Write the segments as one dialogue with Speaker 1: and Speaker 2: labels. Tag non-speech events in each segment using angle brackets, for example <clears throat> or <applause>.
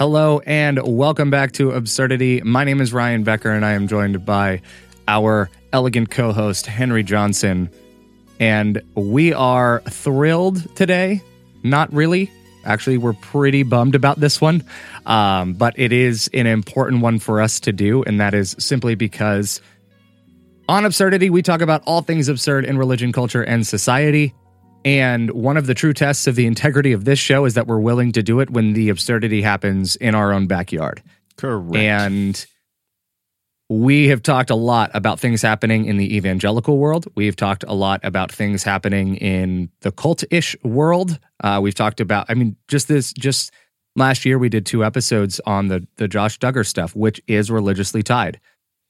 Speaker 1: Hello and welcome back to Absurdity. My name is Ryan Becker and I am joined by our elegant co host, Henry Johnson. And we are thrilled today. Not really. Actually, we're pretty bummed about this one. Um, but it is an important one for us to do. And that is simply because on Absurdity, we talk about all things absurd in religion, culture, and society. And one of the true tests of the integrity of this show is that we're willing to do it when the absurdity happens in our own backyard.
Speaker 2: Correct.
Speaker 1: And we have talked a lot about things happening in the evangelical world. We've talked a lot about things happening in the cult ish world. Uh, we've talked about, I mean, just this, just last year, we did two episodes on the, the Josh Duggar stuff, which is religiously tied.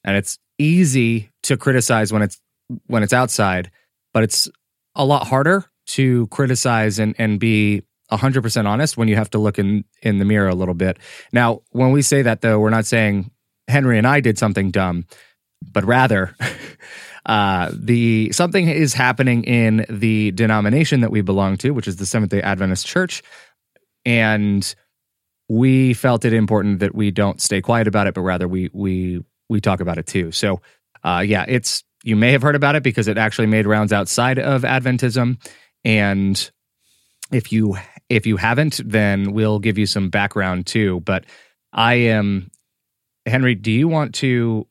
Speaker 1: And it's easy to criticize when it's, when it's outside, but it's a lot harder to criticize and, and be 100% honest when you have to look in, in the mirror a little bit. Now, when we say that, though, we're not saying Henry and I did something dumb, but rather, <laughs> uh, the something is happening in the denomination that we belong to, which is the Seventh Day Adventist Church, and we felt it important that we don't stay quiet about it, but rather we we we talk about it too. So, uh, yeah, it's you may have heard about it because it actually made rounds outside of Adventism. And if you if you haven't, then we'll give you some background too. But I am Henry. Do you want to?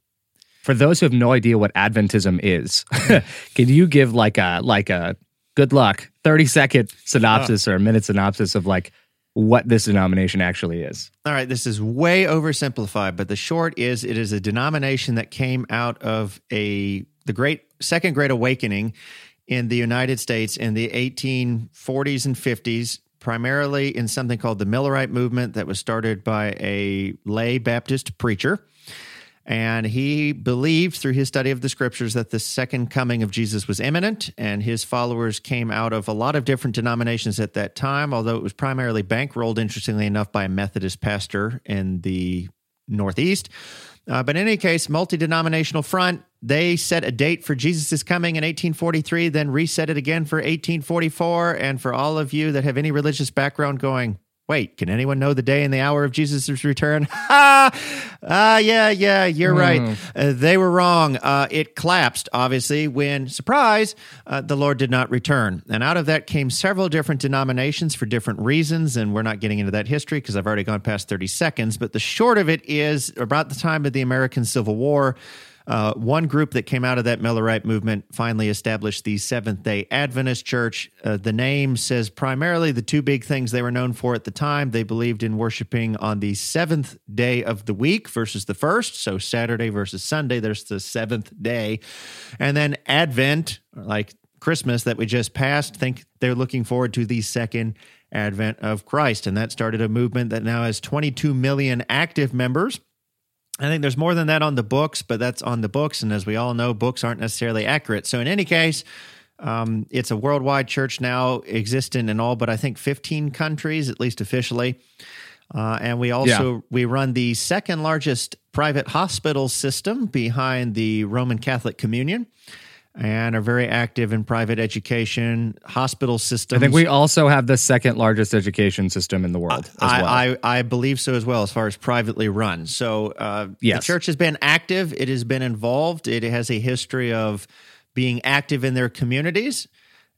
Speaker 1: For those who have no idea what Adventism is, mm-hmm. <laughs> can you give like a like a good luck thirty second synopsis or a minute synopsis of like what this denomination actually is?
Speaker 2: All right, this is way oversimplified, but the short is it is a denomination that came out of a the great second great awakening in the United States in the 1840s and 50s, primarily in something called the Millerite movement that was started by a lay Baptist preacher. And he believed through his study of the scriptures that the second coming of Jesus was imminent. And his followers came out of a lot of different denominations at that time, although it was primarily bankrolled, interestingly enough, by a Methodist pastor in the Northeast. Uh, but in any case, multi denominational front, they set a date for Jesus' coming in 1843, then reset it again for 1844. And for all of you that have any religious background going, wait, can anyone know the day and the hour of Jesus' return? <laughs> Ah, uh, yeah, yeah, you're mm. right. Uh, they were wrong. Uh, it collapsed, obviously, when, surprise, uh, the Lord did not return. And out of that came several different denominations for different reasons. And we're not getting into that history because I've already gone past 30 seconds. But the short of it is about the time of the American Civil War, uh, one group that came out of that Millerite movement finally established the Seventh day Adventist Church. Uh, the name says primarily the two big things they were known for at the time. They believed in worshiping on the seventh day of the week versus the first. So Saturday versus Sunday, there's the seventh day. And then Advent, like Christmas that we just passed, think they're looking forward to the second advent of Christ. And that started a movement that now has 22 million active members. I think there's more than that on the books, but that's on the books. And as we all know, books aren't necessarily accurate. So, in any case, um, it's a worldwide church now, existent in all but I think 15 countries, at least officially. Uh, and we also yeah. we run the second largest private hospital system behind the Roman Catholic Communion and are very active in private education, hospital systems.
Speaker 1: I think we also have the second largest education system in the world.
Speaker 2: I,
Speaker 1: well.
Speaker 2: I, I, believe so as well, as far as privately run. So uh, yes. the church has been active, it has been involved, it has a history of being active in their communities.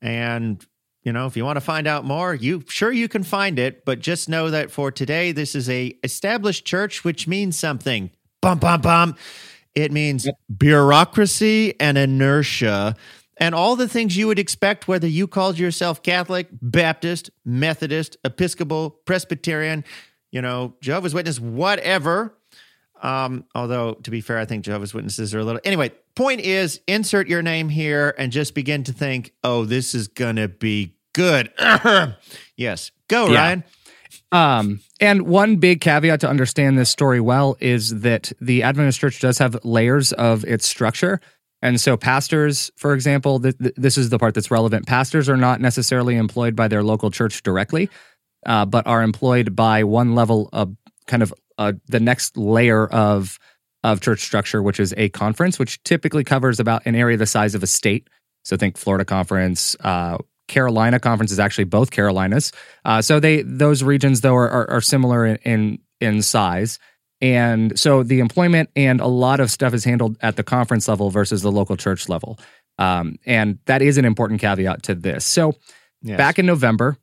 Speaker 2: And you know, if you want to find out more, you sure you can find it, but just know that for today, this is a established church, which means something. Bum bum bum. It means yep. bureaucracy and inertia and all the things you would expect, whether you called yourself Catholic, Baptist, Methodist, Episcopal, Presbyterian, you know, Jehovah's Witness, whatever. Um, although, to be fair, I think Jehovah's Witnesses are a little. Anyway, point is insert your name here and just begin to think, oh, this is going to be good. <clears throat> yes. Go, yeah. Ryan.
Speaker 1: Um, and one big caveat to understand this story well is that the Adventist Church does have layers of its structure. And so, pastors, for example, th- th- this is the part that's relevant. Pastors are not necessarily employed by their local church directly, uh, but are employed by one level of kind of uh, the next layer of of church structure, which is a conference, which typically covers about an area the size of a state. So, think Florida Conference, uh, Carolina conference is actually both Carolinas. Uh, so they those regions though are, are, are similar in, in, in size. And so the employment and a lot of stuff is handled at the conference level versus the local church level. Um, and that is an important caveat to this. So
Speaker 2: Yes.
Speaker 1: back in November,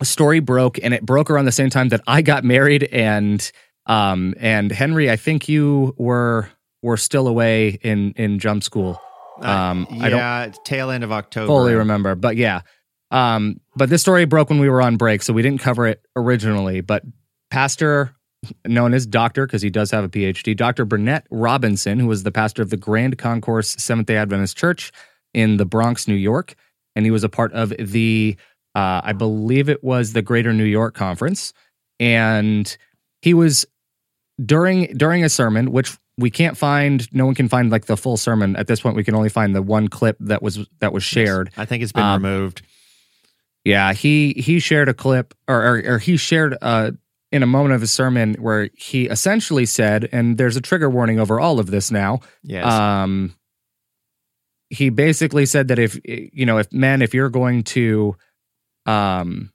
Speaker 1: a story broke, and it broke around the same time that I got married, and um, and Henry, I think you were were still away in in jump school. Um,
Speaker 2: Uh,
Speaker 1: I don't
Speaker 2: yeah, tail end of October.
Speaker 1: fully remember, but yeah. Um, but this story broke when we were on break, so we didn't cover it originally. But Pastor, known as Doctor, because he does have a PhD, Dr. Burnett Robinson, who was the pastor of the Grand Concourse Seventh day Adventist Church in the Bronx, New York, and he was a part of the, uh, I believe it was the Greater New York Conference, and he was during during a sermon, which we can't find. No one can find like the full sermon at this point. We can only find the one clip that was that was shared.
Speaker 2: I think it's been
Speaker 1: Um,
Speaker 2: removed.
Speaker 1: Yeah, he he shared a clip, or or, or he shared uh, in a moment of his sermon where he essentially said, and there's a trigger warning over all of this now.
Speaker 2: Yes.
Speaker 1: Um, he basically said that if you know, if men, if you're going to, um,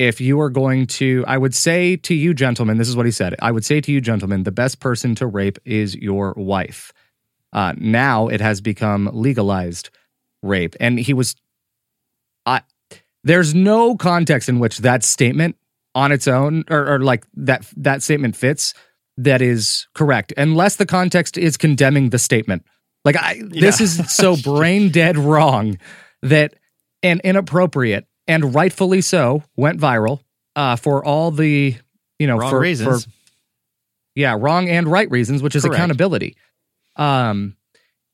Speaker 1: if you are going to, I would say to you, gentlemen, this is what he said. I would say to you, gentlemen, the best person to rape is your wife. Uh, now it has become legalized rape, and he was. I there's no context in which that statement on its own, or, or like that that statement fits that is correct, unless the context is condemning the statement. Like I, this is so <laughs> brain dead wrong that and inappropriate and rightfully so went viral uh, for all the you know
Speaker 2: Wrong
Speaker 1: for,
Speaker 2: reasons.
Speaker 1: for yeah wrong and right reasons, which is
Speaker 2: Correct.
Speaker 1: accountability. Um,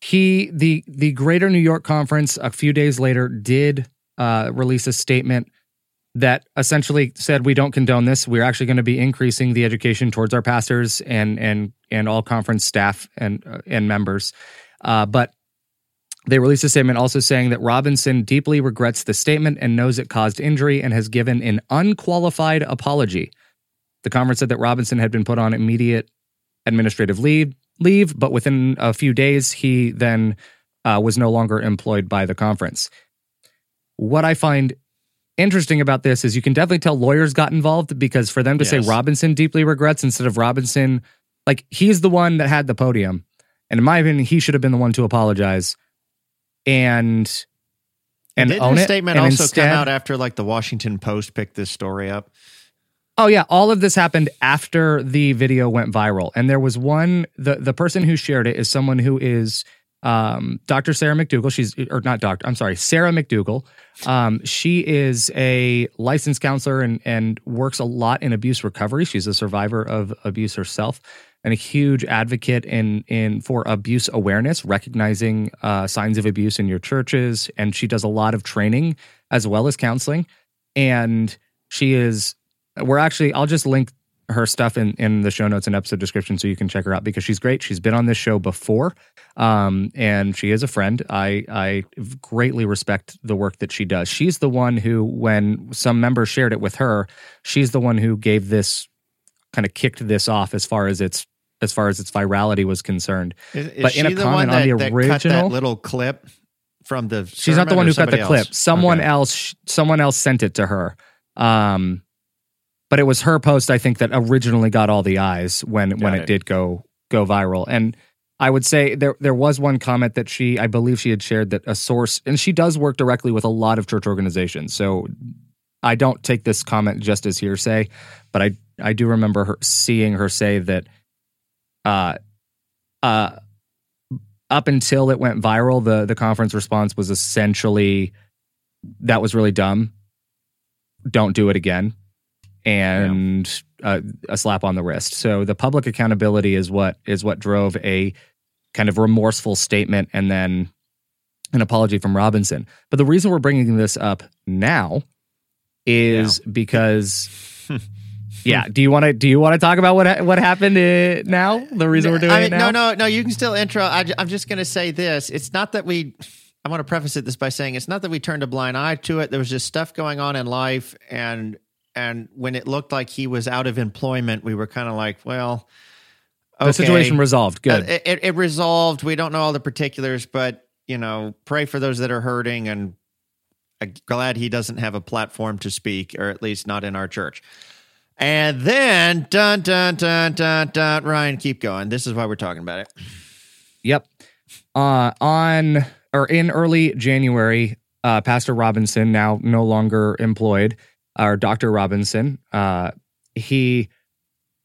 Speaker 1: he the the Greater New York Conference a few days later did uh, release a statement that essentially said we don't condone this. We're actually going to be increasing the education towards our pastors and and and all conference staff and uh, and members. Uh, but they released a statement also saying that Robinson deeply regrets the statement and knows it caused injury and has given an unqualified apology. The conference said that Robinson had been put on immediate administrative leave, leave, but within a few days he then uh, was no longer employed by the conference. What I find interesting about this is you can definitely tell lawyers got involved because for them to say Robinson deeply regrets instead of Robinson, like he's the one that had the podium. And in my opinion, he should have been the one to apologize and and
Speaker 2: Didn't
Speaker 1: own
Speaker 2: the
Speaker 1: it.
Speaker 2: statement
Speaker 1: and
Speaker 2: also
Speaker 1: instead,
Speaker 2: come out after like the Washington Post picked this story up?
Speaker 1: Oh yeah, all of this happened after the video went viral, and there was one. the The person who shared it is someone who is um, Dr. Sarah McDugal. She's or not doctor. I'm sorry, Sarah McDugal. Um, she is a licensed counselor and and works a lot in abuse recovery. She's a survivor of abuse herself, and a huge advocate in in for abuse awareness, recognizing uh, signs of abuse in your churches. And she does a lot of training as well as counseling. And she is we're actually i'll just link her stuff in in the show notes and episode description so you can check her out because she's great she's been on this show before um and she is a friend i i greatly respect the work that she does she's the one who when some members shared it with her she's the one who gave this kind of kicked this off as far as its as far as its virality was concerned
Speaker 2: Is, is
Speaker 1: But
Speaker 2: she
Speaker 1: in a
Speaker 2: the
Speaker 1: comment
Speaker 2: one
Speaker 1: on the
Speaker 2: that cut that
Speaker 1: original-
Speaker 2: little clip from the?
Speaker 1: She's not the one who cut the
Speaker 2: somebody
Speaker 1: clip. Someone
Speaker 2: Okay.
Speaker 1: else someone else sent it to her. Um but it was her post I think that originally got all the eyes when when it.
Speaker 2: it.
Speaker 1: did go go viral. And I would say there there was one comment that she I believe she had shared that a source and she does work directly with a lot of church organizations. So I don't take this comment just as hearsay, but I I do remember her seeing her say that uh uh up until it went viral, the the conference response was essentially that was really dumb. Don't do it again. And uh, a slap on the wrist. So the public accountability is what is what drove a kind of remorseful statement and then an apology from Robinson. But the reason we're bringing this up now is because <laughs> yeah, do you want to do you want to talk about what what happened uh, now? The reason we're doing
Speaker 2: I mean,
Speaker 1: it now?
Speaker 2: No, no, no. You can still intro. I, am just going to say this. It's not that we. I want to preface it this by saying it's not that we turned a blind eye to it. There was just stuff going on in life, and and when it looked like he was out of employment, we were kind of like, well,
Speaker 1: The situation resolved. Good.
Speaker 2: Uh, it, it resolved. We don't know all the particulars, but you know, pray for those that are hurting, and I'm glad he doesn't have a platform to speak, or at least not in our church. And then dun dun dun dun dun. Ryan, keep going. This is why we're talking about it.
Speaker 1: Yep. Uh, on or in early January, uh, Pastor Robinson, now no longer employed, or Dr. Robinson, uh, he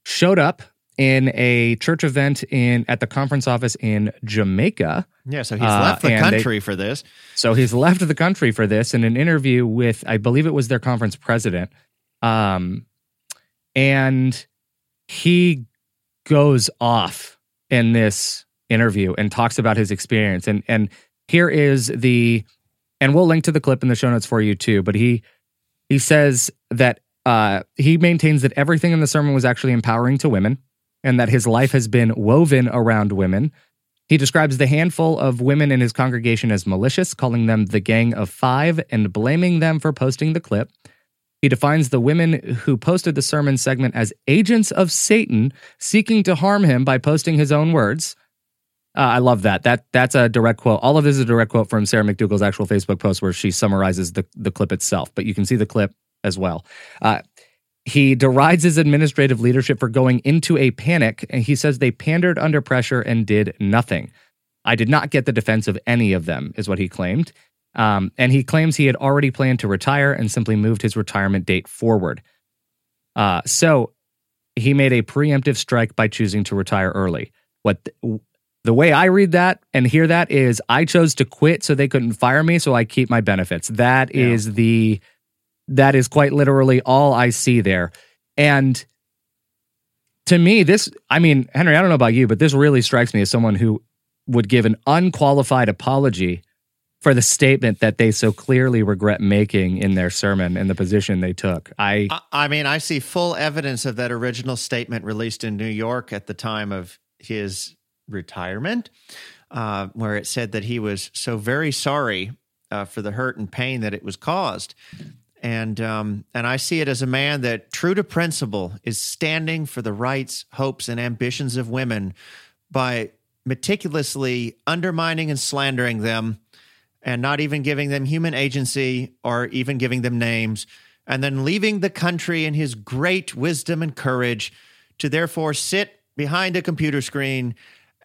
Speaker 1: showed up in a church event in at the conference office in Jamaica.
Speaker 2: Yeah, so he's
Speaker 1: Uh,
Speaker 2: left the
Speaker 1: and they-
Speaker 2: country for this.
Speaker 1: So he's left the country for this in an interview with, I believe it was their conference president. Um, and he goes off in this interview and talks about his experience. And and here is the, and we'll link to the clip in the show notes for you too. But he he says that uh, he maintains that everything in the sermon was actually empowering to women, and that his life has been woven around women. He describes the handful of women in his congregation as malicious, calling them the Gang of Five and blaming them for posting the clip. He defines the women who posted the sermon segment as agents of Satan seeking to harm him by posting his own words. Uh, I love that. That that's a direct quote. All of this is a direct quote from Sarah McDugal's actual Facebook post where she summarizes the the clip itself. But you can see the clip as well. Uh, he derides his administrative leadership for going into a panic, and he says they pandered under pressure and did nothing. I did not get the defense of any of them, is what he claimed. Um, and he claims he had already planned to retire and simply moved his retirement date forward. Uh, so he made a preemptive strike by choosing to retire early. What th- the way I read that and hear that is I chose to quit so they couldn't fire me, so I keep my benefits. That
Speaker 2: Yeah.
Speaker 1: is the that is quite literally all I see there. And to me, this I mean, Henry, I don't know about you, but this really strikes me as someone who would give an unqualified apology for the statement that they so clearly regret making in their sermon and the position they took. I
Speaker 2: I, I mean, I see full evidence of that original statement released in New York at the time of his retirement, uh, where it said that he was so very sorry uh, for the hurt and pain that it was caused. And um, and I see it as a man that, true to principle, is standing for the rights, hopes, and ambitions of women by meticulously undermining and slandering them, and not even giving them human agency or even giving them names, and then leaving the country in his great wisdom and courage to therefore sit behind a computer screen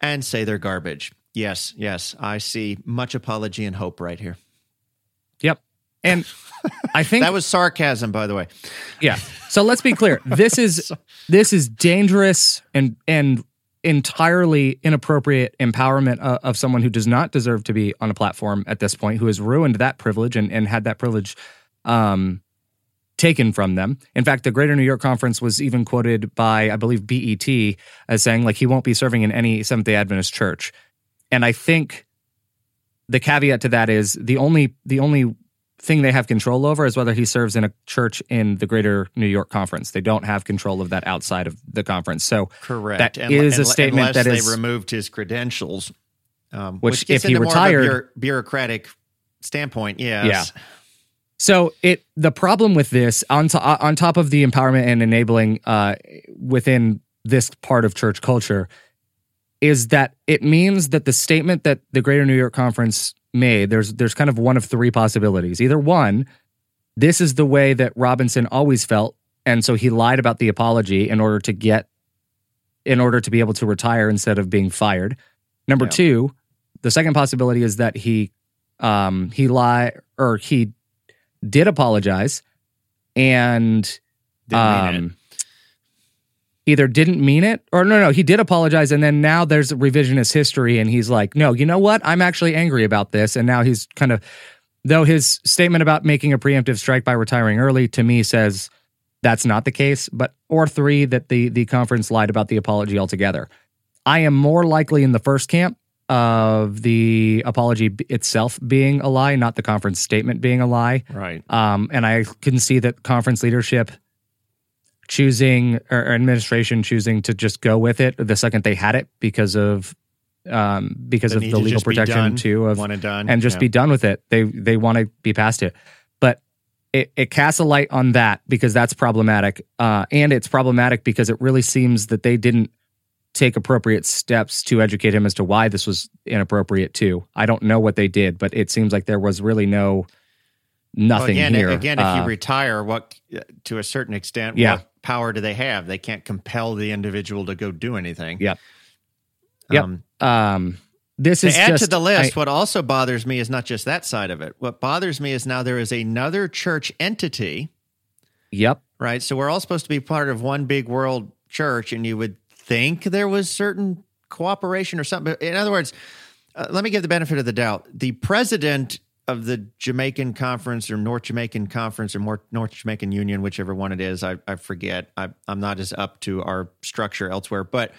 Speaker 2: and say they're garbage. Yes, yes, I see much apology and hope right here.
Speaker 1: yep. And I think <laughs>
Speaker 2: That was sarcasm, by the way.
Speaker 1: Yeah. So let's be clear. This is <laughs> this is dangerous and and entirely inappropriate empowerment of, of someone who does not deserve to be on a platform at this point, who has ruined that privilege and, and had that privilege um, taken from them. In fact, the Greater New York Conference was even quoted by, I believe, BET as saying like he won't be serving in any Seventh Day Adventist church. And I think the caveat to that is the only the only thing they have control over is whether he serves in a church in the greater New York conference. They don't have control of that outside of the conference. So
Speaker 2: Correct.
Speaker 1: That is a statement that is-
Speaker 2: they removed his credentials, um,
Speaker 1: Which,
Speaker 2: which, gets
Speaker 1: if he
Speaker 2: into more of a
Speaker 1: retired-
Speaker 2: bureau- bureaucratic standpoint. Yes.
Speaker 1: Yeah. So it the problem with this on to, on top of the empowerment and enabling uh, within this part of church culture is that it means that the statement that the Greater New York Conference made there's there's kind of one of three possibilities. Either one, this is the way that Robinson always felt, and so he lied about the apology in order to get in order to be able to retire instead of being fired. Number
Speaker 2: Yeah.
Speaker 1: two, the second possibility is that he um he lie or he did apologize and
Speaker 2: Didn't
Speaker 1: um either didn't mean it or no no he did apologize and then now there's revisionist history and he's like no you know what? I'm actually angry about this. And now he's kind of though his statement about making a preemptive strike by retiring early to me says that's not the case but or three that the the conference lied about the apology altogether. I am more likely in the first camp of the apology itself being a lie not the conference statement being a lie.
Speaker 2: Right.
Speaker 1: um, and I can see that conference leadership choosing or administration choosing to just go with it the second they had it because of um, because
Speaker 2: The
Speaker 1: of the legal
Speaker 2: be
Speaker 1: protection
Speaker 2: done,
Speaker 1: too of
Speaker 2: and done.
Speaker 1: and just
Speaker 2: Yeah.
Speaker 1: be done with it. They they want to be past it, but it, it casts a light on that because that's problematic, uh, and it's problematic because it really seems that they didn't take appropriate steps to educate him as to why this was inappropriate too. I don't know what they did, but it seems like there was really no
Speaker 2: Well,
Speaker 1: nothing
Speaker 2: again,
Speaker 1: here.
Speaker 2: again, if
Speaker 1: Uh,
Speaker 2: you retire, what to a certain extent,
Speaker 1: Yeah.
Speaker 2: what power do they have? They can't compel the individual to go do anything.
Speaker 1: Yep. Yep.
Speaker 2: Um,
Speaker 1: Um, this
Speaker 2: to
Speaker 1: is
Speaker 2: add
Speaker 1: just,
Speaker 2: to the list,
Speaker 1: I-
Speaker 2: what also bothers me is not just that side of it. What bothers me is now there is another church entity,
Speaker 1: yep.
Speaker 2: right? So we're all supposed to be part of one big world church, and you would think there was certain cooperation or something. In other words, uh, let me give the benefit of the doubt. The president of the Jamaican Conference or North Jamaican Conference or North Jamaican Union, whichever one it is, I, I forget. I, I'm not as up to our structure elsewhere, but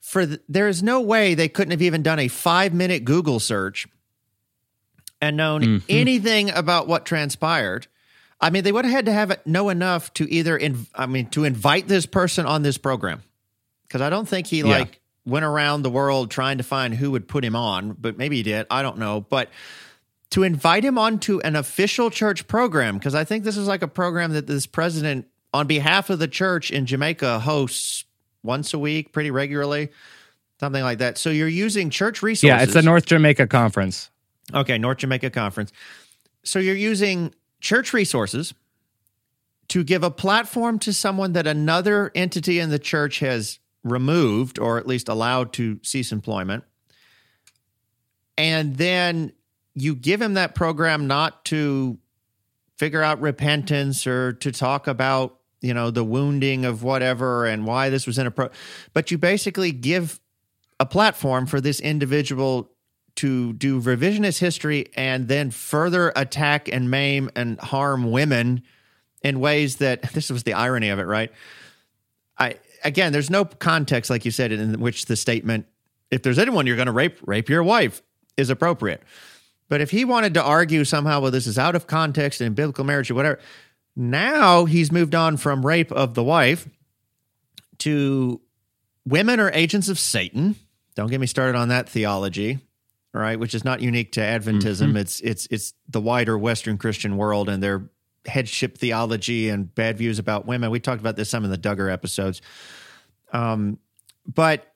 Speaker 2: for the, there is no way they couldn't have even done a five minute Google search and known
Speaker 1: Mhm.
Speaker 2: anything about what transpired. I mean, they would have had to have it know enough to either, in, I mean, to invite this person on this program because I don't think he
Speaker 1: Yeah.
Speaker 2: like went around the world trying to find who would put him on, but maybe he did. I don't know, but to invite him onto an official church program because I think this is like a program that this president, on behalf of the church in Jamaica, hosts once a week, pretty regularly, something like that. So you're using church resources.
Speaker 1: Yeah, it's the North Jamaica Conference.
Speaker 2: Okay, North Jamaica Conference. So you're using church resources to give a platform to someone that another entity in the church has removed or at least allowed to cease employment. And then you give him that program not to figure out repentance or to talk about, you know, the wounding of whatever and why this was inappropriate, but you basically give a platform for this individual to do revisionist history and then further attack and maim and harm women in ways that <laughs> this was the irony of it, right? I again, there's no context, like you said, in which the statement, if there's anyone you're going to rape, rape your wife, is appropriate. But if he wanted to argue somehow, well, this is out of context in biblical marriage or whatever, now he's moved on from rape of the wife to women are agents of Satan. Don't get me started on that theology, right? which is not unique to Adventism. It's it's it's the wider Western Christian world and their headship theology and bad views about women. We talked about this some in the Duggar episodes. Um, but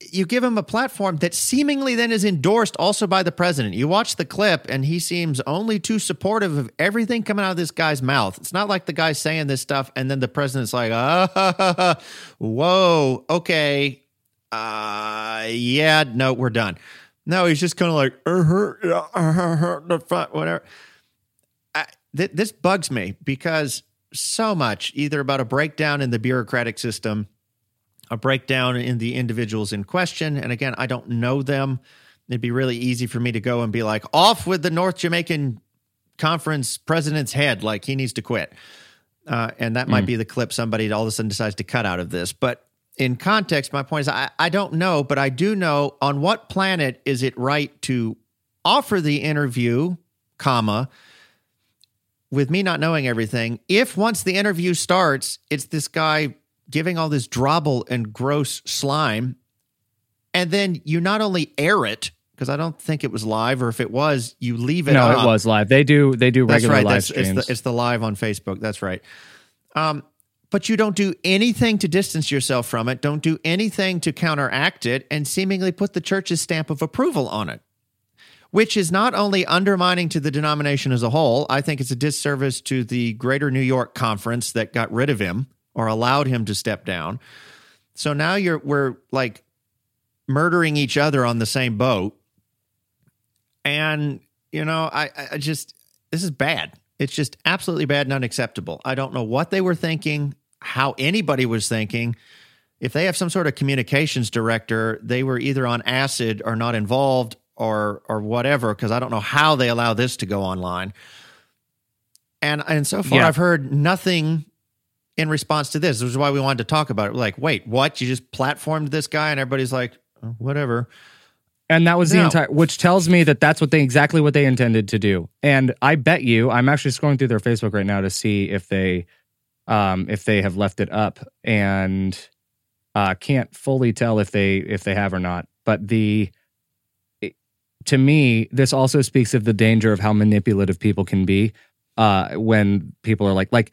Speaker 2: you give him a platform that seemingly then is endorsed also by the president. You watch the clip and he seems only too supportive of everything coming out of this guy's mouth. It's not like the guy's saying this stuff and then the president's like, ah, <laughs> whoa, okay, uh, yeah, no, we're done. No, he's just kind of like, uh-huh, uh-huh, whatever. I, th- this bugs me because so much, either about a breakdown in the bureaucratic system, a breakdown in the individuals in question. And again, I don't know them. It'd be really easy for me to go and be like, off with the North Jamaican Conference president's head, like he needs to quit. Uh, and that might be the clip somebody all of a sudden decides to cut out of this. But in context, my point is I, I don't know, but I do know on what planet is it right to offer the interview, comma, with me not knowing everything, if once the interview starts, it's this guy giving all this drobble and gross slime, and then you not only air it because I don't think it was live, or if it was, you leave it.
Speaker 1: No,
Speaker 2: up.
Speaker 1: it was live. They do they do regular
Speaker 2: right.
Speaker 1: live
Speaker 2: That's, it's,
Speaker 1: streams.
Speaker 2: the, it's the live on Facebook. That's right. Um, but you don't do anything to distance yourself from it. Don't do anything to counteract it, and seemingly put the church's stamp of approval on it, which is not only undermining to the denomination as a whole. I think it's a disservice to the Greater New York Conference that got rid of him or allowed him to step down. So now you're we're like murdering each other on the same boat. And, you know, I, I just, this is bad. It's just absolutely bad and unacceptable. I don't know what they were thinking, how anybody was thinking. If they have some sort of communications director, they were either on acid or not involved or or whatever, because I don't know how they allow this to go online. And and so far
Speaker 1: Yeah.
Speaker 2: I've heard nothing in response to this. This is why we wanted to talk about it. We're like, wait, what? You just platformed this guy, and everybody's like, oh, whatever.
Speaker 1: And that was the
Speaker 2: No.
Speaker 1: entire, which tells me that that's what they exactly what they intended to do. And I bet you, I'm actually scrolling through their Facebook right now to see if they, um, if they have left it up, and uh, can't fully tell if they if they have or not. But the, to me, this also speaks of the danger of how manipulative people can be uh, when people are like, like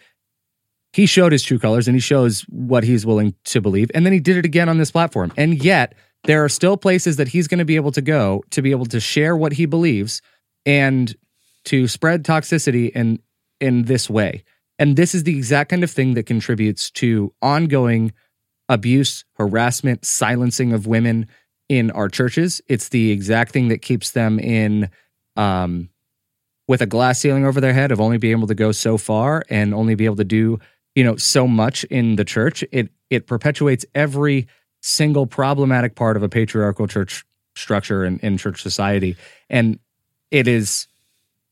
Speaker 1: he showed his true colors and he shows what he's willing to believe, and then he did it again on this platform, and yet there are still places that he's going to be able to go to be able to share what he believes and to spread toxicity in in this way. And this is the exact kind of thing that contributes to ongoing abuse, harassment, silencing of women in our churches. It's the exact thing that keeps them in um, with a glass ceiling over their head of only being able to go so far and only be able to do you know so much in the church. It it perpetuates every single problematic part of a patriarchal church structure in, in church society, and it is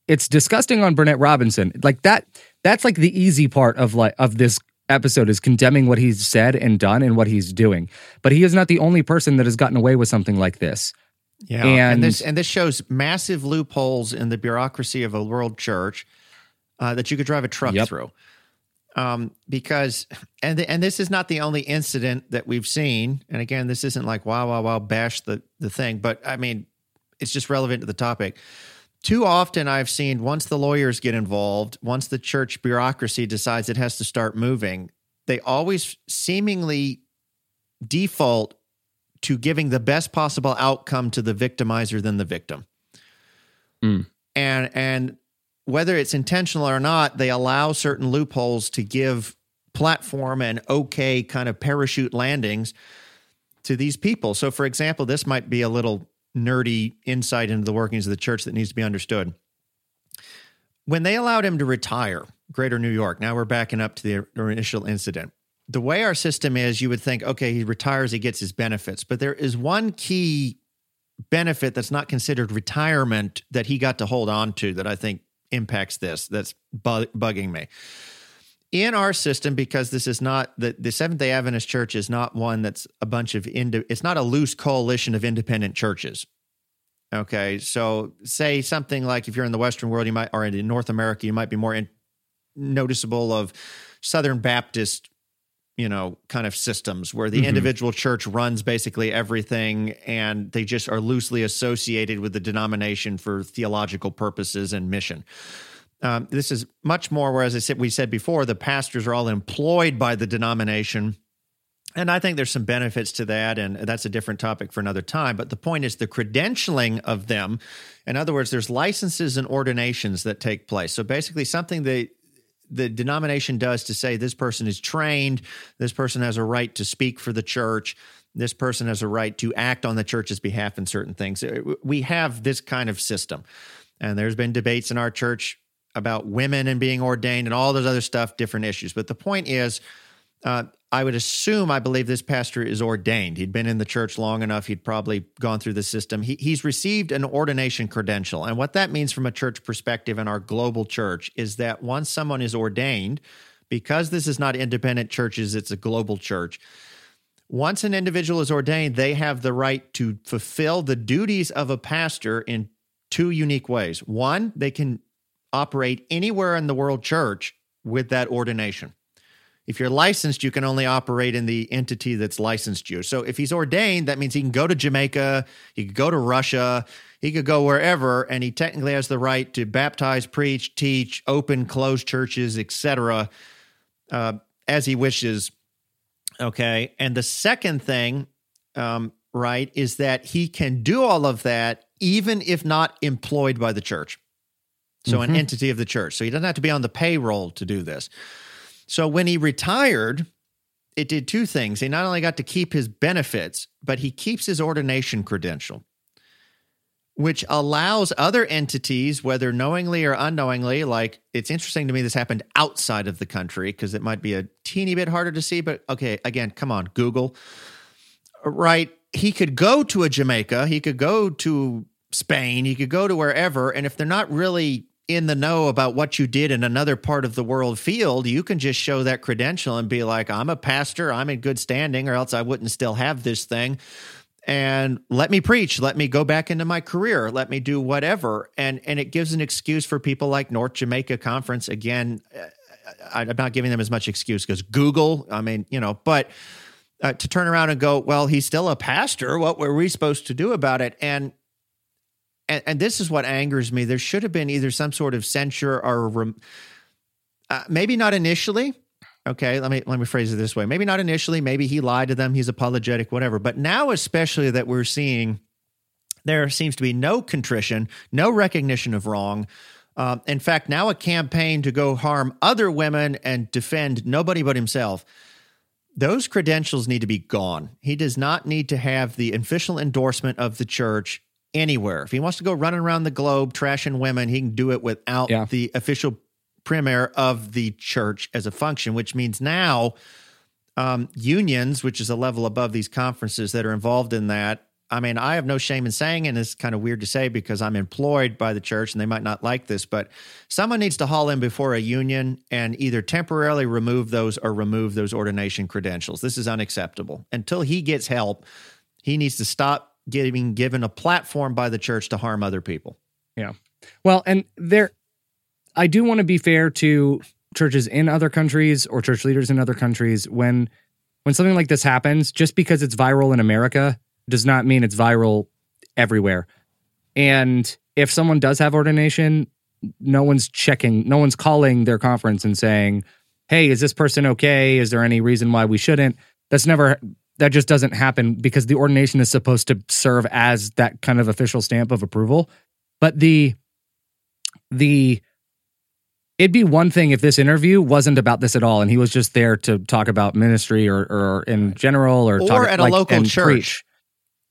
Speaker 1: it's disgusting on Burnett Robinson. Like that that's like the easy part of like of this episode is condemning what he's said and done and what he's doing. But he is not the only person that has gotten away with something like this.
Speaker 2: Yeah, and, and this and this shows massive loopholes in the bureaucracy of a world church uh, that you could drive a truck yep. through. Um, because and the, and this is not the only incident that we've seen. And again, this isn't like wow wow wow bash the the thing, but I mean, it's just relevant to the topic. Too often, I've seen once the lawyers get involved, once the church bureaucracy decides it has to start moving, they always seemingly default to giving the best possible outcome to the victimizer than the victim. Mm. And and whether it's intentional or not, they allow certain loopholes to give platform and okay kind of parachute landings to these people. So for example, this might be a little nerdy insight into the workings of the church that needs to be understood. When they allowed him to retire, Greater New York, now we're backing up to the initial incident. The way our system is, you would think, okay, he retires, he gets his benefits. But there is one key benefit that's not considered retirement that he got to hold on to that I think impacts this, that's bu- bugging me. In our system because this is not the, the seventh day adventist church is not one that's a bunch of indi- it's not a loose coalition of independent churches okay? So say something like if you're in the western world you might or in north america you might be more in, noticeable of southern baptist you know kind of systems where the mm-hmm. individual church runs basically everything and they just are loosely associated with the denomination for theological purposes and mission um, this is much more where, as I said, we said before, the pastors are all employed by the denomination. And I think there's some benefits to that, and that's a different topic for another time. But the point is the credentialing of them. In other words, there's licenses and ordinations that take place. So basically, something that the denomination does to say this person is trained, this person has a right to speak for the church, this person has a right to act on the church's behalf in certain things. We have this kind of system. And there's been debates in our church about women and being ordained and all those other stuff, different issues. But the point is, uh, I would assume, I believe this pastor is ordained. He'd been in the church long enough. He'd probably gone through the system. He, he's received an ordination credential. And what that means from a church perspective in our global church is that once someone is ordained, because this is not independent churches, it's a global church. Once an individual is ordained, they have the right to fulfill the duties of a pastor in two unique ways. One, they can operate anywhere in the world church with that ordination. If you're licensed, you can only operate in the entity that's licensed you. So if he's ordained, that means he can go to Jamaica, he could go to Russia, he could go wherever, and he technically has the right to baptize, preach, teach, open, close churches, etc., uh, as he wishes. Okay, and the second thing, um, right, is that he can do all of that even if not employed by the church. So, mm-hmm. an entity of the church. So, he doesn't have to be on the payroll to do this. So, when he retired, it did two things. He not only got to keep his benefits, but he keeps his ordination credential, which allows other entities, whether knowingly or unknowingly, like it's interesting to me this happened outside of the country because it might be a teeny bit harder to see. But okay, again, come on, Google. Right. He could go to a Jamaica, he could go to Spain, he could go to wherever. And if they're not really in the know about what you did in another part of the world field, you can just show that credential and be like, I'm a pastor, I'm in good standing, or else I wouldn't still have this thing. And let me preach, let me go back into my career, let me do whatever. And and it gives an excuse for people like North Jamaica Conference. Again, I'm not giving them as much excuse because Google, I mean, you know, but uh, to turn around and go, well, he's still a pastor. What were we supposed to do about it? And and, and, this is what angers me. There should have been either some sort of censure or rem, uh, maybe not initially. Okay, let me let me phrase it this way. Maybe not initially. Maybe he lied to them. He's apologetic, whatever. But now, especially that we're seeing, there seems to be no contrition, no recognition of wrong. Um, in fact, now a campaign to go harm other women and defend nobody but himself. Those credentials need to be gone. He does not need to have the official endorsement of the church anywhere. If he wants to go running around the globe trashing women, he can do it without
Speaker 1: Yeah.
Speaker 2: the official premier of the church as a function, which means now um, unions, which is a level above these conferences that are involved in that. I mean, I have no shame in saying, and it's kind of weird to say because I'm employed by the church and they might not like this, but someone needs to haul in before a union and either temporarily remove those or remove those ordination credentials. This is unacceptable. Until he gets help, he needs to stop getting given a platform by the church to harm other people. Yeah.
Speaker 1: Well, and there, I do want to be fair to churches in other countries or church leaders in other countries when when something like this happens. Just because it's viral in America does not mean it's viral everywhere. And if someone does have ordination, no one's checking, no one's calling their conference and saying, "Hey, is this person okay? Is there any reason why we shouldn't?" That's never that just doesn't happen because the ordination is supposed to serve as that kind of official stamp of approval. But the the it'd be one thing if this interview wasn't about this at all and he was just there to talk about ministry or or in general or
Speaker 2: Or
Speaker 1: talk,
Speaker 2: at a
Speaker 1: like,
Speaker 2: local church.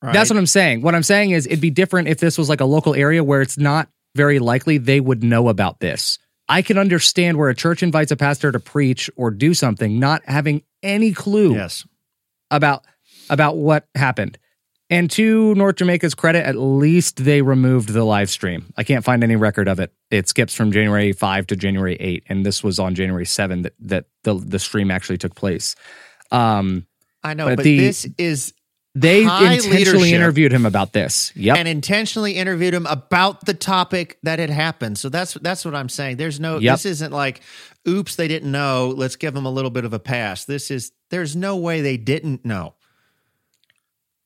Speaker 2: Right?
Speaker 1: That's what I'm saying. What I'm saying is it'd be different if this was like a local area where it's not very likely they would know about this. I can understand where a church invites a pastor to preach or do something not having any clue
Speaker 2: yes.
Speaker 1: About about what happened. And to North Jamaica's credit, at least they removed the live stream. I can't find any record of it. It skips from January 5 to January 8, and this was on January 7 that, that the, the stream actually took place. Um,
Speaker 2: I know,
Speaker 1: But
Speaker 2: but,
Speaker 1: the-
Speaker 2: this is
Speaker 1: they
Speaker 2: High
Speaker 1: intentionally interviewed him about this. Yep.
Speaker 2: and intentionally interviewed him about the topic that had happened. So that's that's what I'm saying. There's no
Speaker 1: Yep.
Speaker 2: this isn't like oops they didn't know, let's give them a little bit of a pass. This is there's no way they didn't know.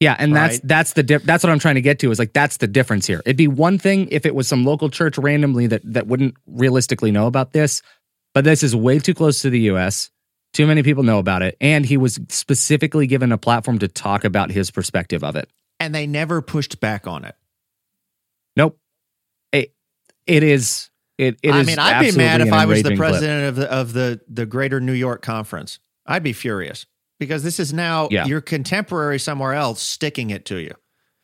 Speaker 1: Yeah, and that's
Speaker 2: Right.
Speaker 1: that's the dif- that's what I'm trying to get to is like that's the difference here. It'd be one thing if it was some local church randomly that that wouldn't realistically know about this, but this is way too close to the US. Too many people know about it and he was specifically given a platform to talk about his perspective of it.
Speaker 2: And they never pushed back on it.
Speaker 1: Nope. It it is it, it
Speaker 2: I
Speaker 1: is
Speaker 2: mean, I'd be mad if I was the
Speaker 1: enraging clip.
Speaker 2: president of the of the the Greater New York Conference. I'd be furious because this is now
Speaker 1: Yeah.
Speaker 2: your contemporary somewhere else sticking it to you.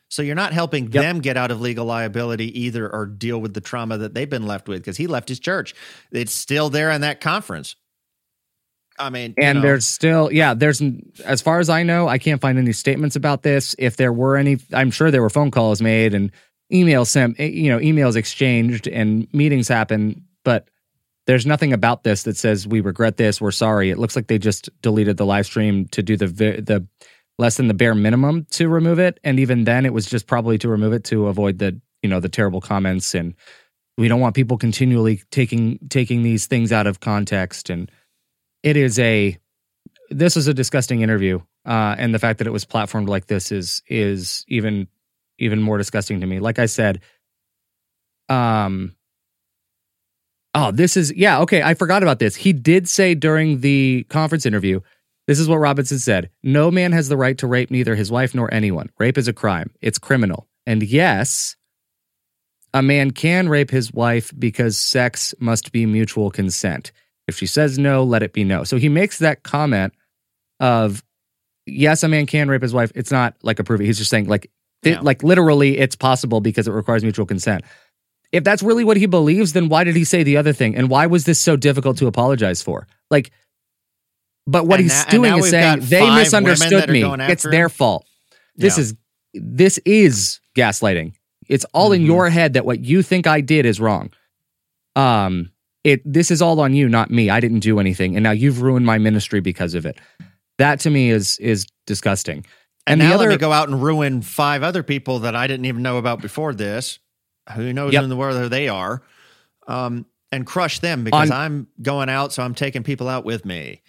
Speaker 2: So you're not helping
Speaker 1: Yep.
Speaker 2: them get out of legal liability either or deal with the trauma that they've been left with because he left his church. It's still there in that conference. I mean,
Speaker 1: and
Speaker 2: know,
Speaker 1: there's still yeah there's as far as i know i can't find any statements about this. If there were any i'm sure there were phone calls made and emails sent eh, you know emails exchanged and meetings happen but there's nothing about this that says we regret this. We're sorry. It looks like they just deleted the live stream to do the the less than the bare minimum to remove it. And even then it was just probably to remove it to avoid the you know the terrible comments. And we don't want people continually taking taking these things out of context and it is a this is a disgusting interview uh and the fact that it was platformed like this is is even even more disgusting to me. Like i said um oh this is yeah okay i forgot about this. He did say during the conference interview this is what robinson said no man has the right to rape neither his wife nor anyone. Rape is a crime. It's criminal. And yes a man can rape his wife because sex must be mutual consent if she says no, let it be no. So he makes that comment of yes, a man can rape his wife. It's not like a approving. He's just saying like th-
Speaker 2: Yeah.
Speaker 1: like literally it's possible because it requires mutual consent. If that's really what he believes, then why did he say the other thing? And why was this so difficult to apologize for? Like but what
Speaker 2: And
Speaker 1: he's
Speaker 2: and
Speaker 1: doing is saying they misunderstood me. It's their fault. This
Speaker 2: Yeah.
Speaker 1: is this is gaslighting. It's all in
Speaker 2: Mhm.
Speaker 1: your head that what you think I did is wrong. Um it this is all on you, not me. I didn't do anything and now you've ruined my ministry because of it. That to me is is disgusting.
Speaker 2: and,
Speaker 1: And, the
Speaker 2: now
Speaker 1: other
Speaker 2: let me go out and ruin five other people that I didn't even know about before this. Who knows
Speaker 1: Yep.
Speaker 2: in the world who they are? Um, and crush them because
Speaker 1: On-
Speaker 2: I'm going out, so I'm taking people out with me.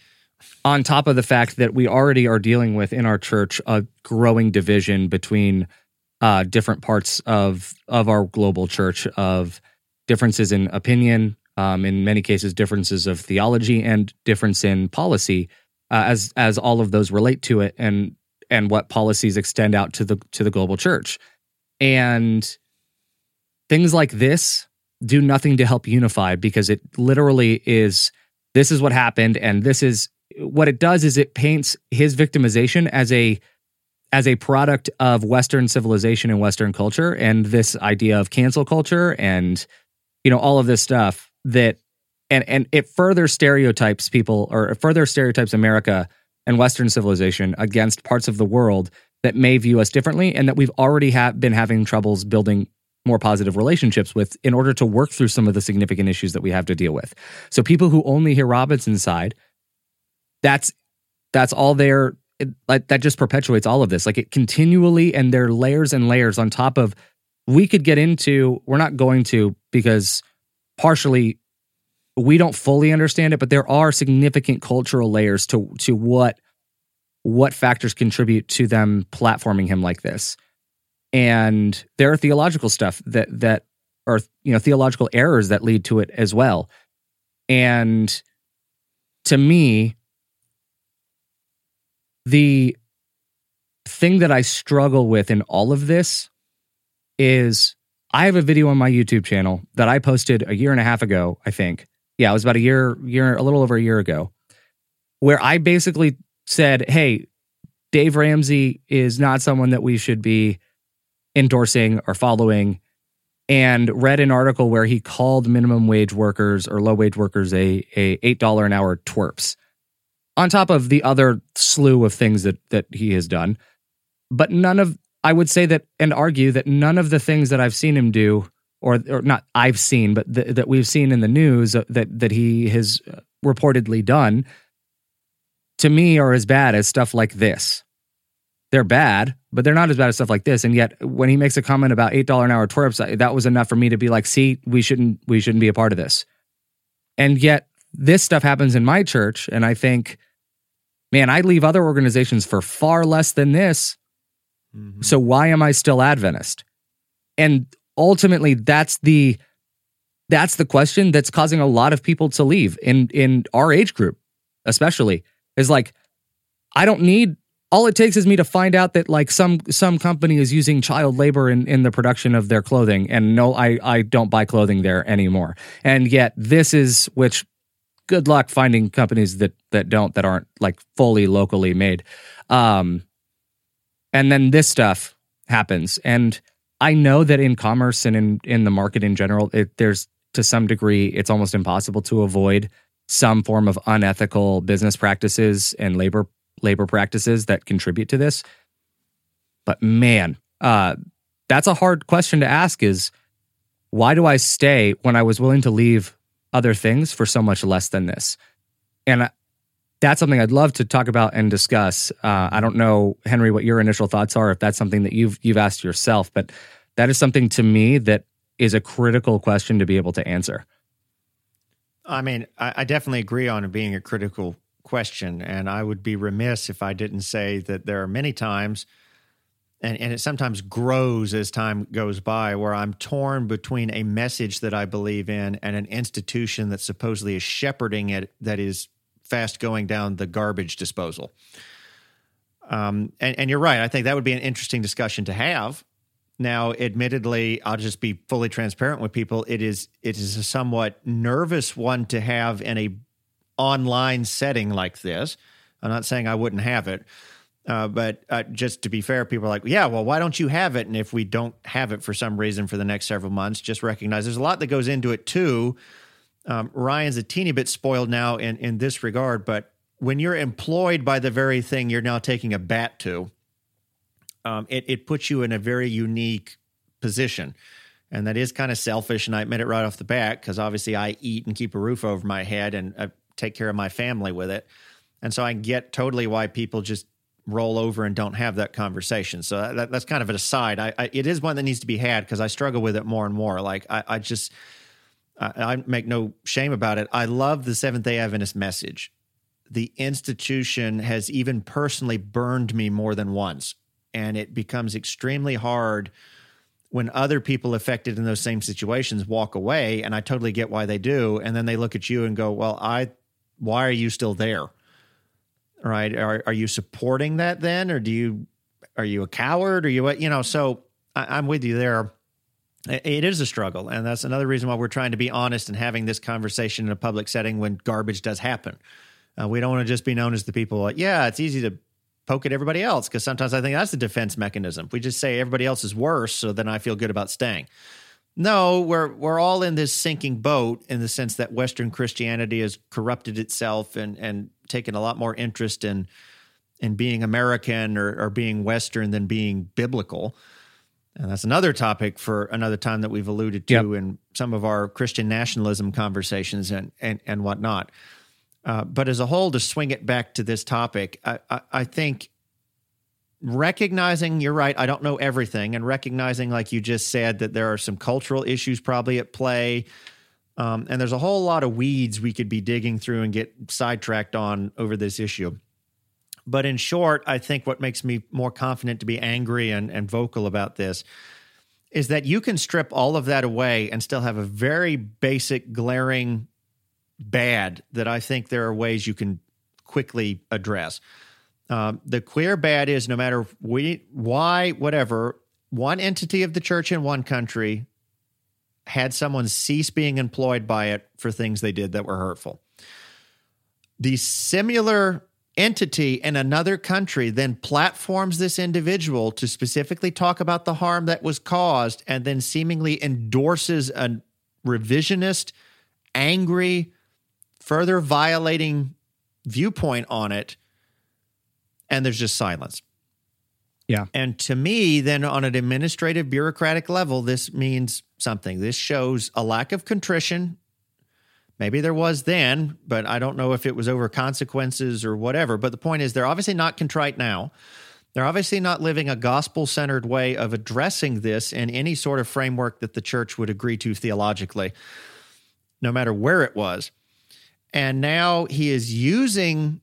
Speaker 1: on top of the fact that we already are dealing with in our church a growing division between uh, different parts of of our global church of differences in opinion, um, in many cases differences of theology and difference in policy, uh, as as all of those relate to it and and what policies extend out to the to the global church, and things like this do nothing to help unify because it literally is this is what happened and this is what it does is it paints his victimization as a as a product of western civilization and western culture and this idea of cancel culture and you know all of this stuff that and and it further stereotypes people or further stereotypes America and western civilization against parts of the world that may view us differently and that we've already have been having troubles building more positive relationships with in order to work through some of the significant issues that we have to deal with. So people who only hear Robinson's side, that's that's all there like that just perpetuates all of this. Like it continually and there are layers and layers on top of we could get into we're not going to because partially we don't fully understand it, but there are significant cultural layers to to what what factors contribute to them platforming him like this. And there are theological stuff that that are you know theological errors that lead to it as well. And to me the thing that i struggle with in all of this is i have a video on my youtube channel that i posted a year and a half ago i think. Yeah it was about a year year a little over a year ago where i basically said hey dave ramsey is not someone that we should be endorsing or following and read an article where he called minimum wage workers or low wage workers a, a $8 an hour twerps on top of the other slew of things that that he has done. But none of i would say that and argue that none of the things that i've seen him do or or not i've seen but th- that we've seen in the news uh, that that he has uh, reportedly done to me are as bad as stuff like this they're bad, but they're not as bad as stuff like this. And yet, when he makes a comment about eight dollar an hour twerps, that was enough for me to be like, "See, we shouldn't we shouldn't be a part of this." And yet, this stuff happens in my church, and I think, man, I leave other organizations for far less than this. Mm-hmm. So why am I still Adventist? And ultimately, that's the that's the question that's causing a lot of people to leave in in our age group, especially. Is like, I don't need all it takes is me to find out that like some some company is using child labor in, in the production of their clothing and no I I don't buy clothing there anymore. And yet this is which good luck finding companies that that don't that aren't like fully locally made. Um and then this stuff happens and I know that in commerce and in in the market in general it, there's to some degree it's almost impossible to avoid some form of unethical business practices and labor labor practices that contribute to this. But man, uh, that's a hard question to ask is why do I stay when I was willing to leave other things for so much less than this? And that's something I'd love to talk about and discuss. Uh, I don't know, Henry, what your initial thoughts are, if that's something that you've you've asked yourself, but that is something to me that is a critical question to be able to answer.
Speaker 2: I mean, I, I definitely agree on it being a critical question. And I would be remiss if I didn't say that there are many times, and, and it sometimes grows as time goes by, where I'm torn between a message that I believe in and an institution that supposedly is shepherding it that is fast going down the garbage disposal. Um, and, and you're right. I think that would be an interesting discussion to have. Now, admittedly, I'll just be fully transparent with people. It is it is a somewhat nervous one to have in a online setting like this. I'm not saying I wouldn't have it, uh, but uh, just to be fair, people are like, yeah, well, why don't you have it? And if we don't have it for some reason for the next several months, just recognize there's a lot that goes into it too. Um, Ryan's a teeny bit spoiled now in, in this regard, but when you're employed by the very thing you're now taking a bat to, um, it, it puts you in a very unique position. And that is kind of selfish. And I admit it right off the bat because obviously I eat and keep a roof over my head. And uh, take care of my family with it. And so I get totally why people just roll over and don't have that conversation. So that, that's kind of an aside. I, I, it is one that needs to be had because I struggle with it more and more. Like I, I just, I, make no shame about it. I love the Seventh day Adventist message. The institution has even personally burned me more than once. And it becomes extremely hard when other people affected in those same situations walk away. And I totally get why they do. And then they look at you and go, Well, I why are you still there? Right? Are are you supporting that then, or do you are you a coward, or you? You know, so I, I'm with you there. It is a struggle, and that's another reason why we're trying to be honest and having this conversation in a public setting when garbage does happen. Uh, we don't want to just be known as the people like, yeah, it's easy to poke at everybody else because sometimes I think that's the defense mechanism. We just say everybody else is worse, so then I feel good about staying. No, we're we're all in this sinking boat in the sense that Western Christianity has corrupted itself and and taken a lot more interest in in being American or, or being Western than being biblical. And that's another topic for another time that we've alluded to yep. in some of our Christian nationalism conversations and and, and whatnot. Uh, but as a whole, to swing it back to this topic, I, I, I think recognizing you're right, I don't know everything, and recognizing, like you just said, that there are some cultural issues probably at play. Um, and there's a whole lot of weeds we could be digging through and get sidetracked on over this issue. But in short, I think what makes me more confident to be angry and, and vocal about this is that you can strip all of that away and still have a very basic, glaring bad that I think there are ways you can quickly address. Um, the queer bad is no matter we, why, whatever, one entity of the church in one country had someone cease being employed by it for things they did that were hurtful. The similar entity in another country then platforms this individual to specifically talk about the harm that was caused and then seemingly endorses a revisionist, angry, further violating viewpoint on it. And there's just silence.
Speaker 1: Yeah.
Speaker 2: And to me, then on an administrative bureaucratic level, this means something. This shows a lack of contrition Maybe there was then, but I don't know if it was over consequences or whatever. But the point is, they're obviously not contrite now. They're obviously not living a gospel centered way of addressing this in any sort of framework that the church would agree to theologically, no matter where it was. And now he is using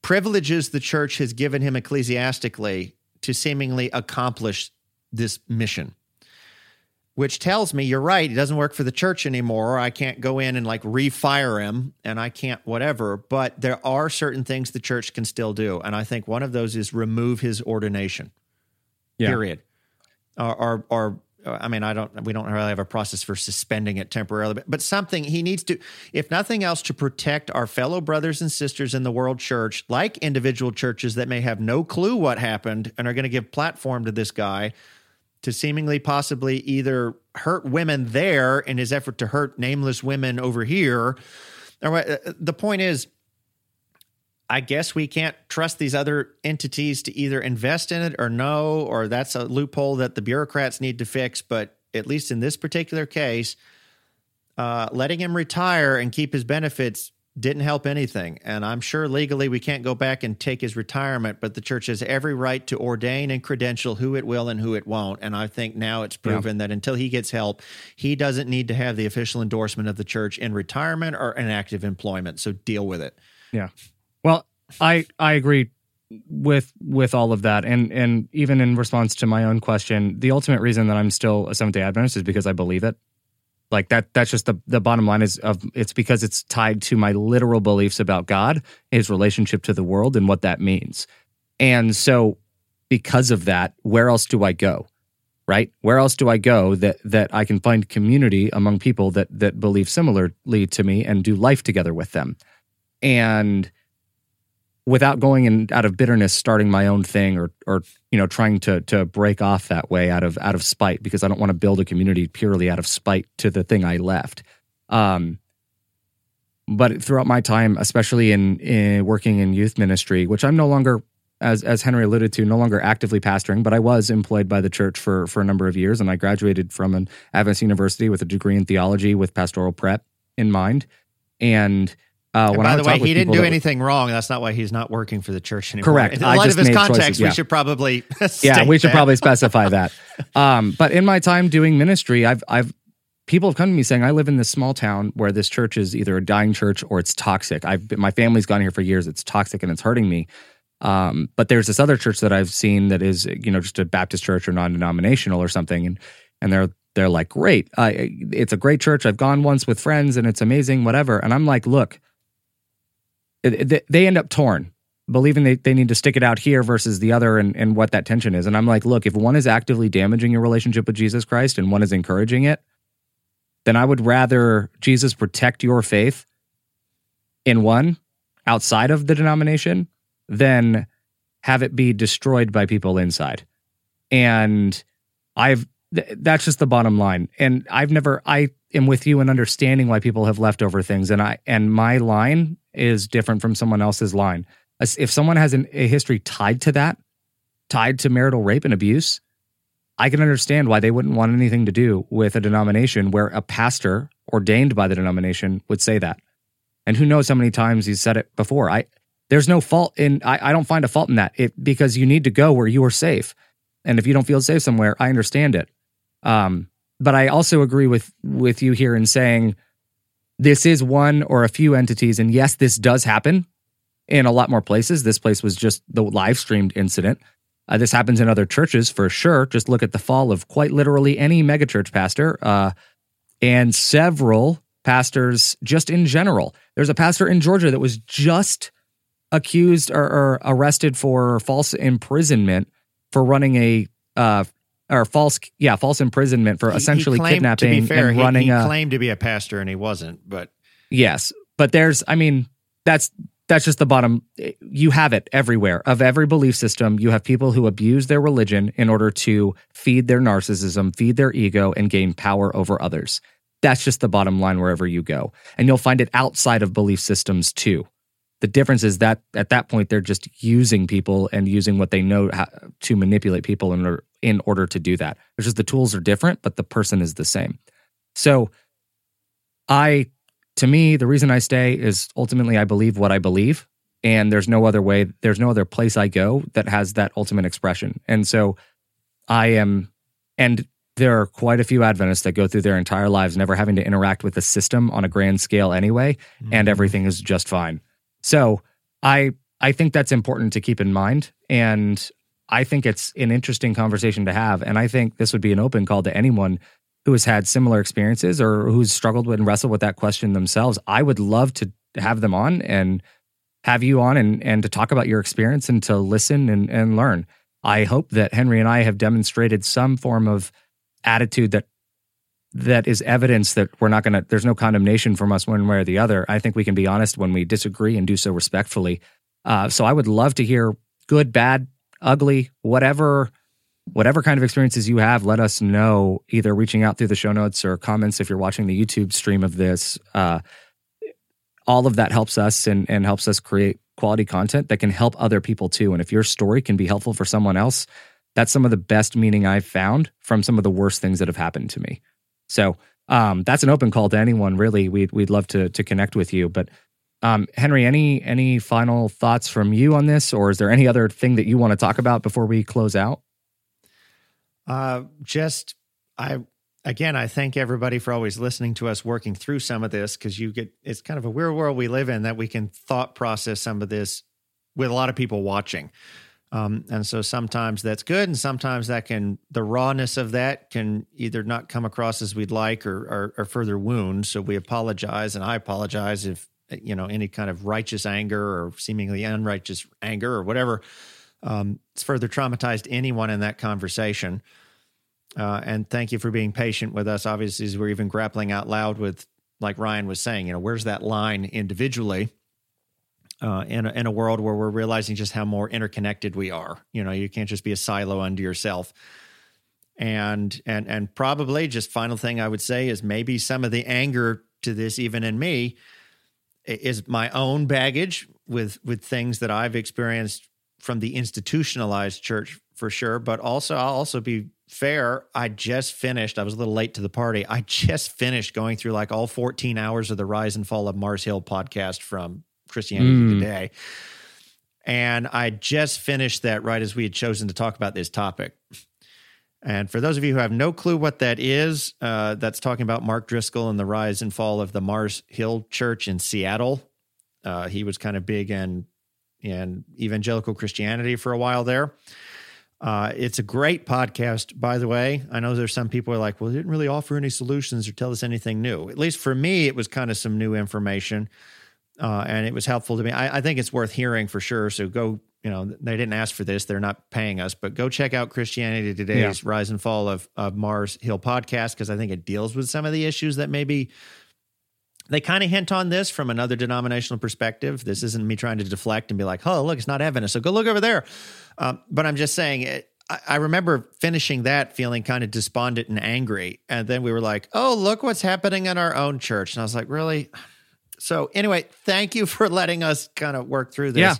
Speaker 2: privileges the church has given him ecclesiastically to seemingly accomplish this mission which tells me you're right. He doesn't work for the church anymore. I can't go in and like refire him and I can't whatever. But there are certain things the church can still do. And I think one of those is remove his ordination. Yeah. Period. Or, or, or, uh, I mean, I don't, we don't really have a process for suspending it temporarily, but, but something he needs to, if nothing else, to protect our fellow brothers and sisters in the world church, like individual churches that may have no clue what happened and are going to give platform to this guy to seemingly possibly either hurt women there in his effort to hurt nameless women over here. Uh, the point is, I guess we can't trust these other entities to either invest in it or no, or that's a loophole that the bureaucrats need to fix. But at least in this particular case, uh, letting him retire and keep his benefits didn't help anything. And I'm sure legally we can't go back and take his retirement, but the church has every right to ordain and credential who it will and who it won't. And I think now it's proven yeah. that until he gets help, he doesn't need to have the official endorsement of the church in retirement or in active employment. So deal with it.
Speaker 1: Yeah. Well, I I agree with with all of that and and even in response to my own question the ultimate reason that i'm still a seventh day adventist is because i believe it like that that's just the the bottom line is of it's because it's tied to my literal beliefs about God, his relationship to the world and what that means. And so because of that, where else do I go? Right? Where else do I go that that I can find community among people that that believe similarly to me and do life together with them? And without going in out of bitterness starting my own thing or or you know trying to to break off that way out of out of spite because I don't want to build a community purely out of spite to the thing I left. Um, but throughout my time, especially in, in working in youth ministry, which I'm no longer as as Henry alluded to, no longer actively pastoring, but I was employed by the church for for a number of years, and I graduated from an Adventist university with a degree in theology with pastoral prep in mind. And
Speaker 2: uh, by the way, he didn't do anything wrong. That's not why he's not working for the church anymore.
Speaker 1: Correct.
Speaker 2: In light of his context, <laughs> yeah. we should probably
Speaker 1: yeah, we should that. probably specify <laughs> that. Um, but in my time doing ministry, I've I've people have come to me saying I live in this small town where this church is either a dying church or it's toxic. I've been, my family's gone here for years. It's toxic and it's hurting me. Um, but there's this other church that I've seen that is you know just a Baptist church or non-denominational or something, and and they're they're like great. Uh, it's a great church. I've gone once with friends and it's amazing. Whatever. And I'm like, look they end up torn. believing they, they need to stick it out here versus the other and, and what that tension is. And I'm like, look, if one is actively damaging your relationship with Jesus Christ and one is encouraging it, then I would rather Jesus protect your faith in one outside of the denomination than have it be destroyed by people inside. And I've th- that's just the bottom line. And I've never I am with you in understanding why people have leftover things and I and my line is different from someone else's line. If someone has an, a history tied to that, tied to marital rape and abuse, I can understand why they wouldn't want anything to do with a denomination where a pastor ordained by the denomination would say that. And who knows how many times he's said it before. I there's no fault in I, I don't find a fault in that. It because you need to go where you are safe. And if you don't feel safe somewhere, I understand it. Um, but I also agree with with you here in saying this is one or a few entities, and yes, this does happen in a lot more places. This place was just the live streamed incident. Uh, this happens in other churches for sure. Just look at the fall of quite literally any megachurch pastor uh, and several pastors just in general. There's a pastor in Georgia that was just accused or, or arrested for false imprisonment for running a uh, or false yeah false imprisonment for essentially
Speaker 2: claimed,
Speaker 1: kidnapping
Speaker 2: fair,
Speaker 1: and
Speaker 2: he,
Speaker 1: running
Speaker 2: he
Speaker 1: a
Speaker 2: claimed to be a pastor and he wasn't but
Speaker 1: yes but there's i mean that's that's just the bottom. You have it everywhere. Of every belief system you have people who abuse their religion in order to feed their narcissism feed their ego and gain power over others. That's just the bottom line wherever you go. And you'll find it outside of belief systems too. The difference is that at that point they're just using people and using what they know how, to manipulate people in order, in order to do that. It's just the tools are different, but the person is the same. So, I, to me, the reason I stay is ultimately I believe what I believe, and there's no other way, there's no other place I go that has that ultimate expression. And so, I am, and there are quite a few Adventists that go through their entire lives never having to interact with the system on a grand scale anyway, mm-hmm. and everything is just fine. So I I think that's important to keep in mind. And I think it's an interesting conversation to have. And I think this would be an open call to anyone who has had similar experiences or who's struggled with and wrestled with that question themselves. I would love to have them on and have you on and, and to talk about your experience and to listen and, and learn. I hope that Henry and I have demonstrated some form of attitude that that is evidence that we're not going to, there's no condemnation from us one way or the other. I think we can be honest when we disagree and do so respectfully. Uh, so I would love to hear good, bad, ugly, whatever, whatever kind of experiences you have. Let us know either reaching out through the show notes or comments if you're watching the YouTube stream of this. Uh, all of that helps us and, and helps us create quality content that can help other people too. And if your story can be helpful for someone else, that's some of the best meaning I've found from some of the worst things that have happened to me. So um, that's an open call to anyone. Really, we'd we'd love to to connect with you. But um, Henry, any any final thoughts from you on this, or is there any other thing that you want to talk about before we close out?
Speaker 2: Uh, just I again, I thank everybody for always listening to us working through some of this because you get it's kind of a weird world we live in that we can thought process some of this with a lot of people watching. Um, and so sometimes that's good, and sometimes that can the rawness of that can either not come across as we'd like or, or, or further wound. So we apologize, and I apologize if you know any kind of righteous anger or seemingly unrighteous anger or whatever um, it's further traumatized anyone in that conversation. Uh, and thank you for being patient with us. Obviously, as we're even grappling out loud with, like Ryan was saying, you know, where's that line individually? uh, in a, in a world where we're realizing just how more interconnected we are. You know, you can't just be a silo unto yourself. And and and probably just final thing I would say is maybe some of the anger to this, even in me, is my own baggage with with things that I've experienced from the institutionalized church for sure. But also, I'll also be fair. I just finished. I was a little late to the party. I just finished going through like all 14 hours of the Rise and Fall of Mars Hill podcast from Christianity mm. Today. And I just finished that right as we had chosen to talk about this topic. And for those of you who have no clue what that is, uh, that's talking about Mark Driscoll and the rise and fall of the Mars Hill Church in Seattle. Uh, he was kind of big in in evangelical Christianity for a while there. Uh, it's a great podcast, by the way. I know there's some people are like, well, it didn't really offer any solutions or tell us anything new. At least for me, it was kind of some new information. uh, and it was helpful to me. I, I think it's worth hearing for sure. So go, you know, they didn't ask for this; they're not paying us, but go check out Christianity Today's yeah. Rise and Fall of, of Mars Hill podcast because I think it deals with some of the issues that maybe they kind of hint on this from another denominational perspective. This isn't me trying to deflect and be like, "Oh, look, it's not Adventist, so go look over there." Um, but I'm just saying, it, I, I remember finishing that feeling kind of despondent and angry, and then we were like, "Oh, look what's happening in our own church," and I was like, "Really?" So anyway, thank you for letting us kind of work through this, yeah.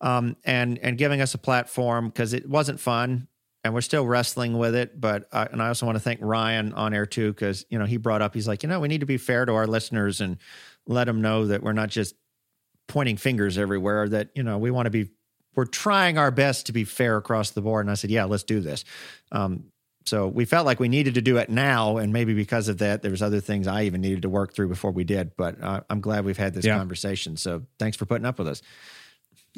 Speaker 2: Um, and and giving us a platform because it wasn't fun and we're still wrestling with it. But uh, and I also want to thank Ryan on air too because you know he brought up he's like you know we need to be fair to our listeners and let them know that we're not just pointing fingers everywhere. That you know we want to be we're trying our best to be fair across the board. And I said yeah let's do this. Um, so we felt like we needed to do it now, and maybe because of that, there was other things I even needed to work through before we did. But uh, I'm glad we've had this yeah. conversation. So thanks for putting up with us.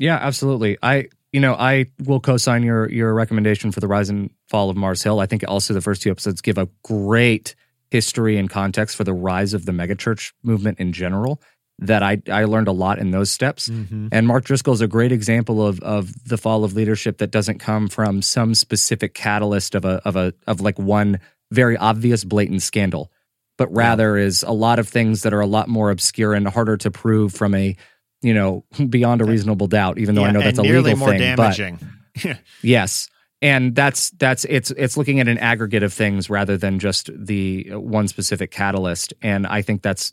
Speaker 1: Yeah, absolutely. I you know, I will co-sign your your recommendation for the rise and fall of Mars Hill. I think also the first two episodes give a great history and context for the rise of the megachurch movement in general. That I I learned a lot in those steps. Mm-hmm. And Mark Driscoll is a great example of of the fall of leadership that doesn't come from some specific catalyst of a of a of like one very obvious blatant scandal, but rather yeah. is a lot of things that are a lot more obscure and harder to prove from a you know, beyond a reasonable doubt, even though yeah, I know that's a legal more thing. Damaging. <laughs> But yes. And that's that's it's it's looking at an aggregate of things rather than just the one specific catalyst. And I think that's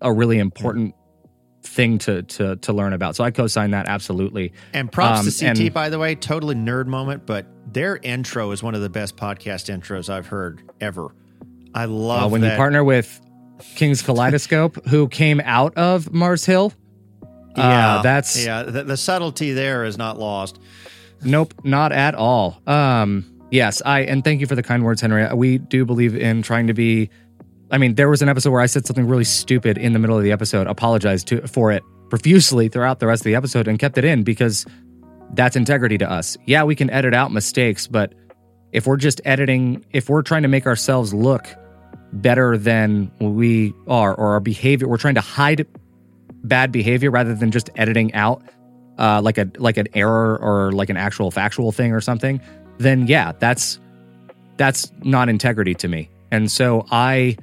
Speaker 1: a really important thing to to to learn about. So I co-sign that absolutely.
Speaker 2: And props um, to CT and, by the way, totally nerd moment, but their intro is one of the best podcast intros I've heard ever. I love uh,
Speaker 1: when
Speaker 2: that.
Speaker 1: you partner with King's Kaleidoscope, who came out of Mars Hill
Speaker 2: yeah, uh, that's yeah. The, the, subtlety there is not lost.
Speaker 1: Nope, not at all. Um, yes, I and thank you for the kind words, Henry. We do believe in trying to be. I mean, there was an episode where I said something really stupid in the middle of the episode. Apologized to for it profusely throughout the rest of the episode and kept it in because that's integrity to us. Yeah, we can edit out mistakes, but if we're just editing, if we're trying to make ourselves look better than we are or our behavior, we're trying to hide bad behavior rather than just editing out uh, like a like an error or like an actual factual thing or something, then yeah, that's that's not integrity to me. And so I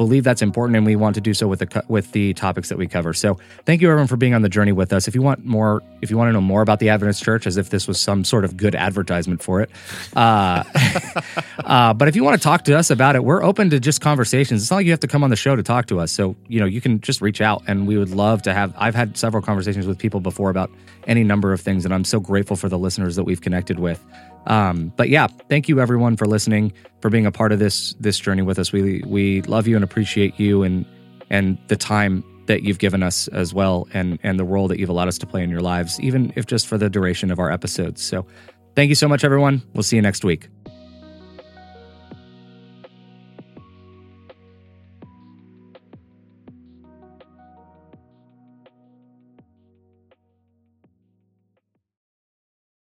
Speaker 1: believe that's important, and we want to do so with the with the topics that we cover. So, thank you everyone for being on the journey with us. If you want more, if you want to know more about the Adventist Church, as if this was some sort of good advertisement for it, uh, <laughs> uh, but if you want to talk to us about it, we're open to just conversations. It's not like you have to come on the show to talk to us. So, you know, you can just reach out, and we would love to have. I've had several conversations with people before about any number of things, and I'm so grateful for the listeners that we've connected with. Um, but yeah, thank you everyone for listening, for being a part of this this journey with us. We we love you and appreciate you and and the time that you've given us as well and and the role that you've allowed us to play in your lives, even if just for the duration of our episodes. So thank you so much, everyone. We'll see you next week.